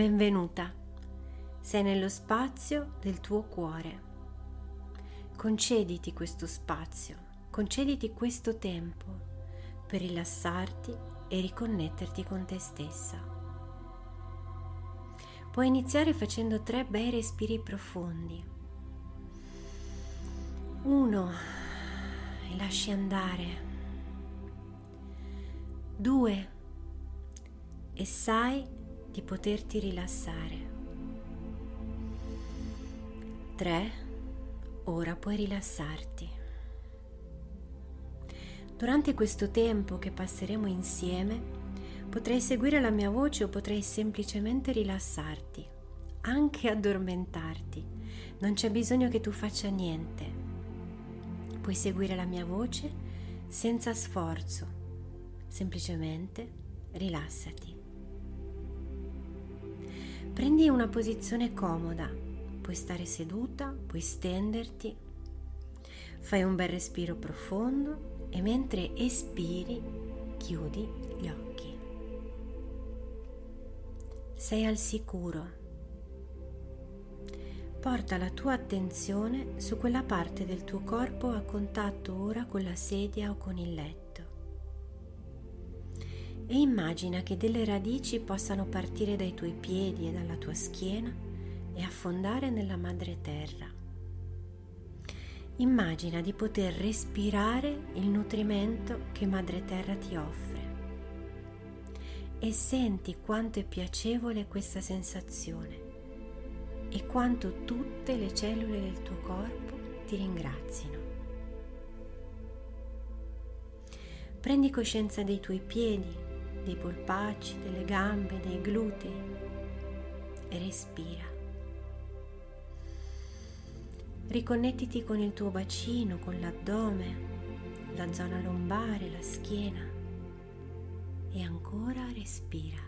Benvenuta. Sei nello spazio del tuo cuore. Concediti questo spazio, concediti questo tempo per rilassarti e riconnetterti con te stessa. Puoi iniziare facendo tre bei respiri profondi. Uno e lasci andare. Due e sai di poterti rilassare. 3. Ora puoi rilassarti. Durante questo tempo che passeremo insieme, potrai seguire la mia voce o potrai semplicemente rilassarti, anche addormentarti. Non c'è bisogno che tu faccia niente. Puoi seguire la mia voce senza sforzo, semplicemente rilassati. Prendi una posizione comoda, puoi stare seduta, puoi stenderti, fai un bel respiro profondo e mentre espiri chiudi gli occhi. Sei al sicuro. Porta la tua attenzione su quella parte del tuo corpo a contatto ora con la sedia o con il letto e immagina che delle radici possano partire dai tuoi piedi e dalla tua schiena e affondare nella madre terra. Immagina di poter respirare il nutrimento che madre terra ti offre e senti quanto è piacevole questa sensazione e quanto tutte le cellule del tuo corpo ti ringrazino. Prendi coscienza dei tuoi piedi, dei polpacci, delle gambe, dei glutei e respira. Riconnettiti con il tuo bacino, con l'addome, la zona lombare, la schiena e ancora respira.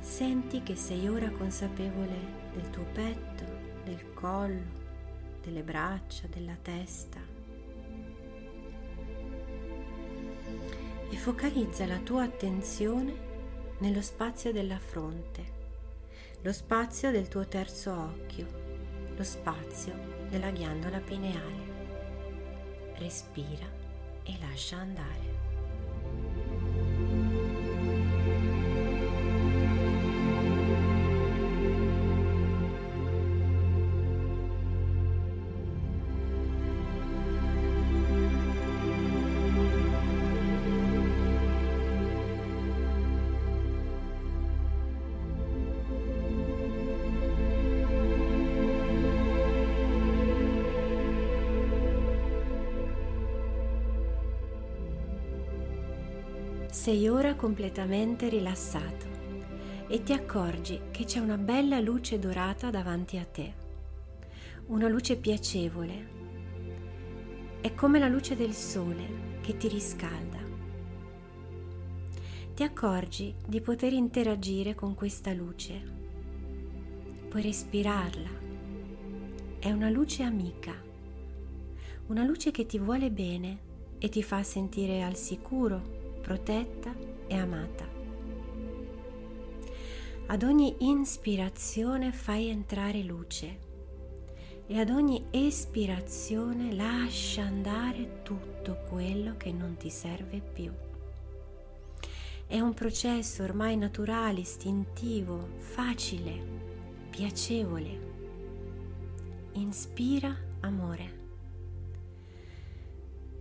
Senti che sei ora consapevole del tuo petto, del collo, delle braccia, della testa e focalizza la tua attenzione nello spazio della fronte, lo spazio del tuo terzo occhio, lo spazio della ghiandola pineale. Respira e lascia andare. Sei ora completamente rilassato e ti accorgi che c'è una bella luce dorata davanti a te, una luce piacevole. È come la luce del sole che ti riscalda. Ti accorgi di poter interagire con questa luce. Puoi respirarla. È una luce amica, una luce che ti vuole bene e ti fa sentire al sicuro protetta e amata. Ad ogni ispirazione fai entrare luce e ad ogni espirazione lascia andare tutto quello che non ti serve più. È un processo ormai naturale, istintivo, facile, piacevole. Inspira amore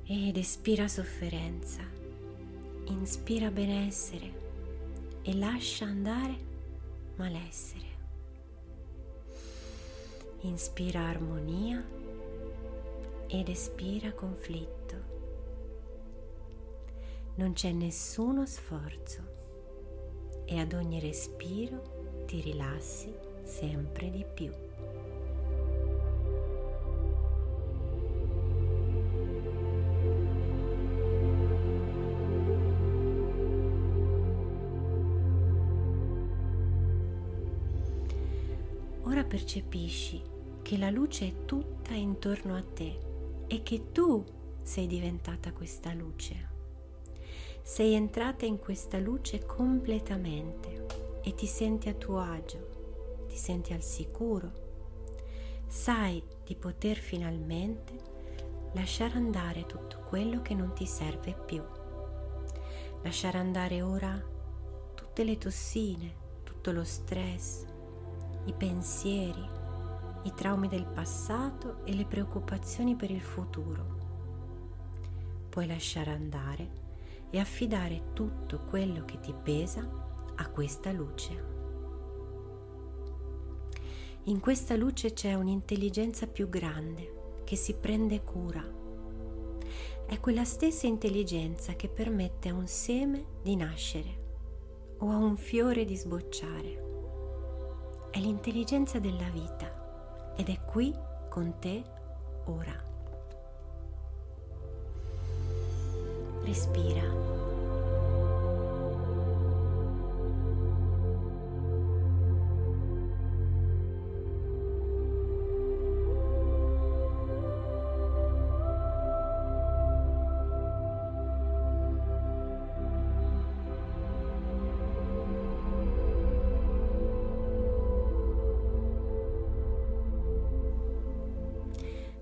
ed espira sofferenza inspira benessere e lascia andare malessere. Inspira armonia ed espira conflitto. Non c'è nessuno sforzo e ad ogni respiro ti rilassi sempre di più. Percepisci che la luce è tutta intorno a te e che tu sei diventata questa luce. sei entrata in questa luce completamente e ti senti a tuo agio, ti senti al sicuro. Sai di poter finalmente lasciare andare tutto quello che non ti serve più. Lasciare andare ora tutte le tossine, tutto lo stress, i pensieri, i traumi del passato e le preoccupazioni per il futuro. Puoi lasciare andare e affidare tutto quello che ti pesa a questa luce. In questa luce c'è un'intelligenza più grande che si prende cura. È quella stessa intelligenza che permette a un seme di nascere o a un fiore di sbocciare. È l'intelligenza della vita ed è qui con te ora. Respira.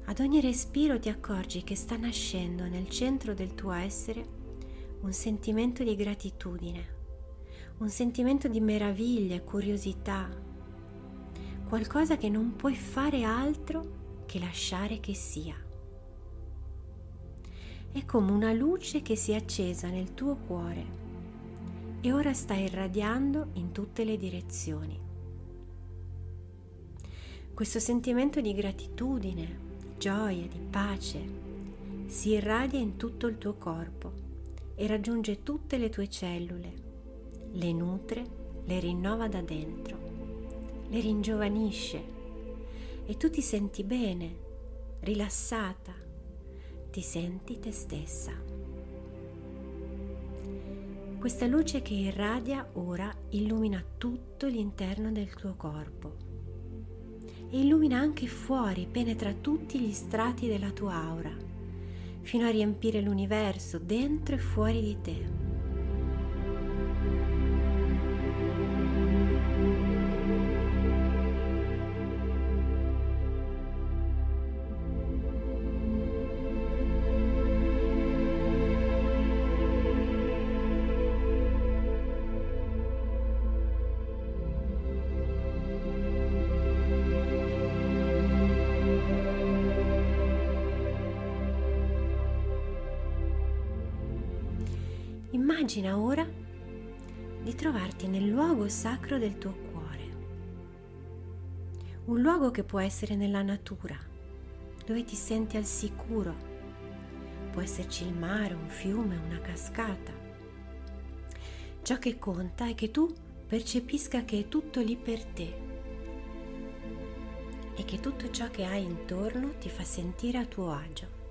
Ad ogni respiro ti accorgi che sta nascendo nel centro del tuo essere un sentimento di gratitudine, un sentimento di meraviglia e curiosità, qualcosa che non puoi fare altro che lasciare che sia. È come una luce che si è accesa nel tuo cuore e ora sta irradiando in tutte le direzioni. Questo sentimento di gratitudine, gioia, di pace, si irradia in tutto il tuo corpo e raggiunge tutte le tue cellule, le nutre, le rinnova da dentro, le ringiovanisce e tu ti senti bene, rilassata, ti senti te stessa. Questa luce che irradia ora illumina tutto l'interno del tuo corpo e illumina anche fuori, penetra tutti gli strati della tua aura, fino a riempire l'universo dentro e fuori di te. Immagina ora di trovarti nel luogo sacro del tuo cuore, un luogo che può essere nella natura, dove ti senti al sicuro. Può esserci il mare, un fiume, una cascata. Ciò che conta è che tu percepisca che è tutto lì per te e che tutto ciò che hai intorno ti fa sentire a tuo agio.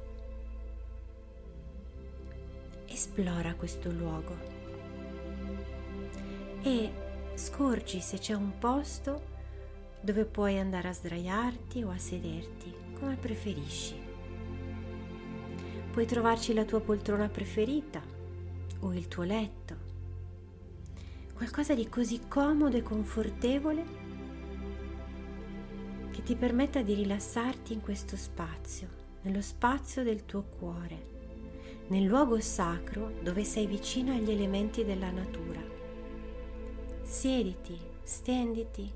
Esplora questo luogo. E scorgi se c'è un posto dove puoi andare a sdraiarti o a sederti, come preferisci. Puoi trovarci la tua poltrona preferita o il tuo letto, qualcosa di così comodo e confortevole che ti permetta di rilassarti in questo spazio, nello spazio del tuo cuore nel luogo sacro dove sei vicino agli elementi della natura. Siediti, stenditi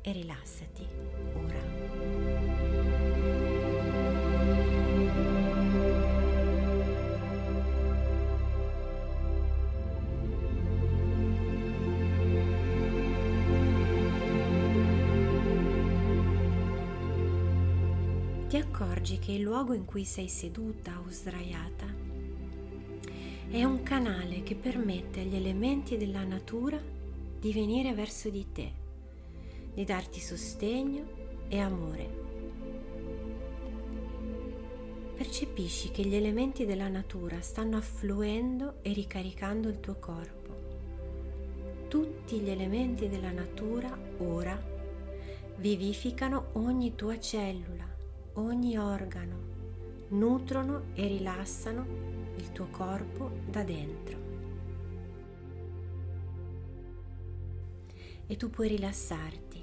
e rilassati ora. Ti accorgi che il luogo in cui sei seduta o sdraiata è un canale che permette agli elementi della natura di venire verso di te, di darti sostegno e amore. Percepisci che gli elementi della natura stanno affluendo e ricaricando il tuo corpo. Tutti gli elementi della natura ora vivificano ogni tua cellula, ogni organo, nutrono e rilassano il tuo corpo da dentro. E tu puoi rilassarti.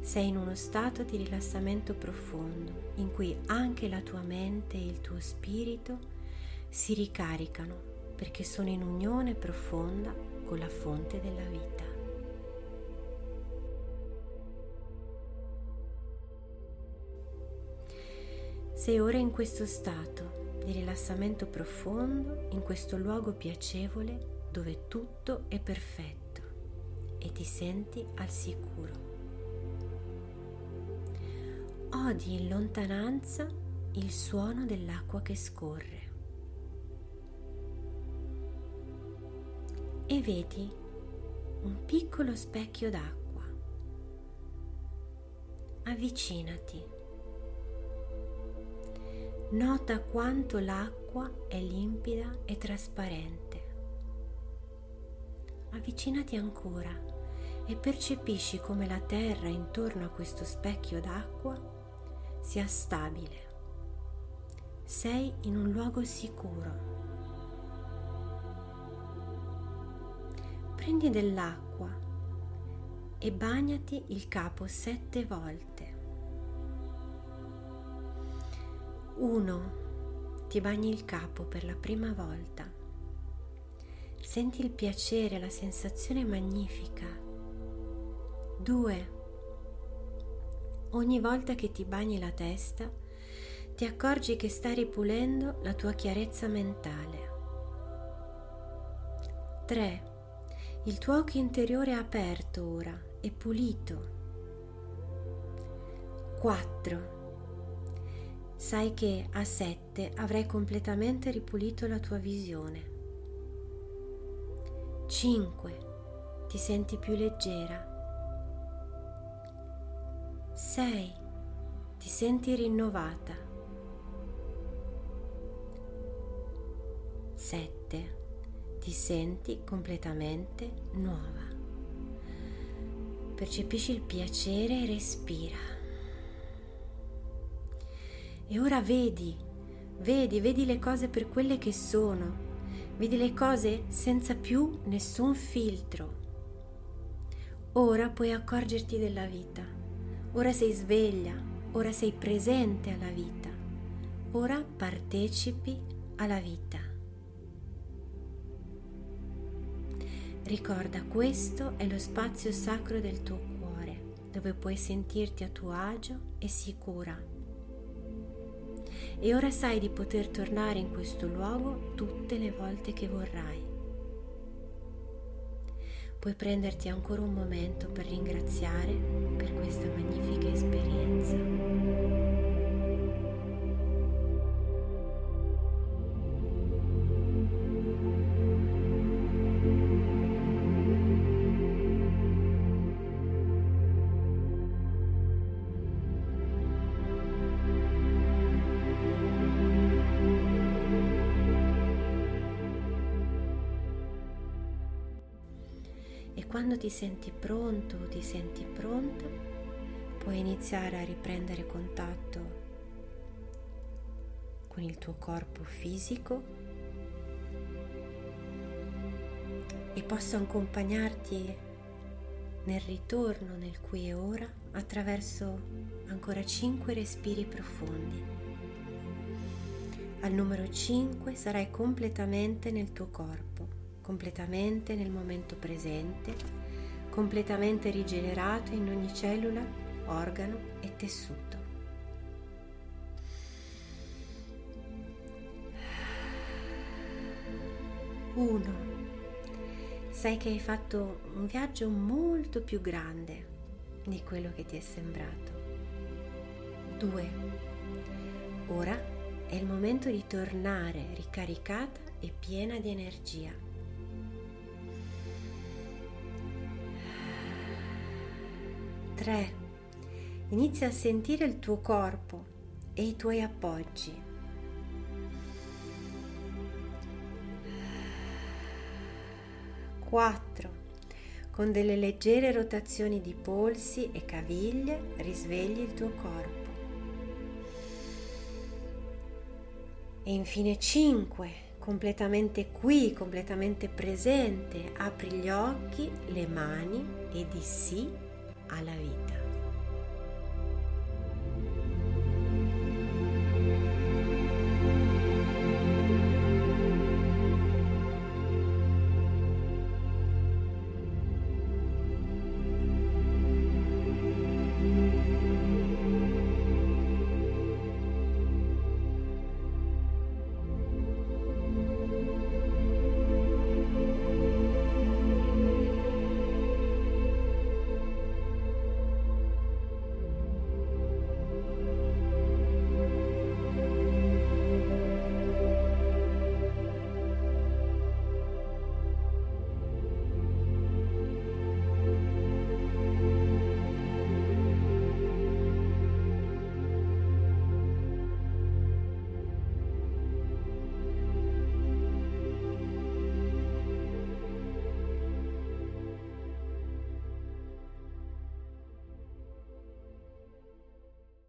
Sei in uno stato di rilassamento profondo in cui anche la tua mente e il tuo spirito si ricaricano perché sono in unione profonda con la fonte della vita. Sei ora in questo stato di rilassamento profondo, in questo luogo piacevole dove tutto è perfetto e ti senti al sicuro. Odi in lontananza il suono dell'acqua che scorre e vedi un piccolo specchio d'acqua. Avvicinati Nota quanto l'acqua è limpida e trasparente. Avvicinati ancora e percepisci come la terra intorno a questo specchio d'acqua sia stabile. Sei in un luogo sicuro. Prendi dell'acqua e bagnati il capo sette volte. 1. Ti bagni il capo per la prima volta. Senti il piacere, la sensazione magnifica. 2. Ogni volta che ti bagni la testa, ti accorgi che stai ripulendo la tua chiarezza mentale. 3. Il tuo occhio interiore è aperto ora, è pulito. 4 sai che a 7 avrai completamente ripulito la tua visione. 5. Ti senti più leggera. 6. Ti senti rinnovata. 7. Ti senti completamente nuova. Percepisci il piacere e respira. E ora vedi, vedi, vedi le cose per quelle che sono, vedi le cose senza più nessun filtro. Ora puoi accorgerti della vita, ora sei sveglia, ora sei presente alla vita, ora partecipi alla vita. Ricorda, questo è lo spazio sacro del tuo cuore, dove puoi sentirti a tuo agio e sicura e ora sai di poter tornare in questo luogo tutte le volte che vorrai. Puoi prenderti ancora un momento per ringraziare per questa magnifica esperienza. Ti senti pronto ti senti pronta, puoi iniziare a riprendere contatto con il tuo corpo fisico e posso accompagnarti nel ritorno nel qui e ora attraverso ancora 5 respiri profondi. Al numero 5 sarai completamente nel tuo corpo completamente nel momento presente, completamente rigenerato in ogni cellula, organo e tessuto. Uno. Sai che hai fatto un viaggio molto più grande di quello che ti è sembrato. 2. Ora è il momento di tornare ricaricata e piena di energia. 3. Inizia a sentire il tuo corpo e i tuoi appoggi. 4. Con delle leggere rotazioni di polsi e caviglie risvegli il tuo corpo. E infine 5. completamente qui, completamente presente, apri gli occhi, le mani e di sì alla vita.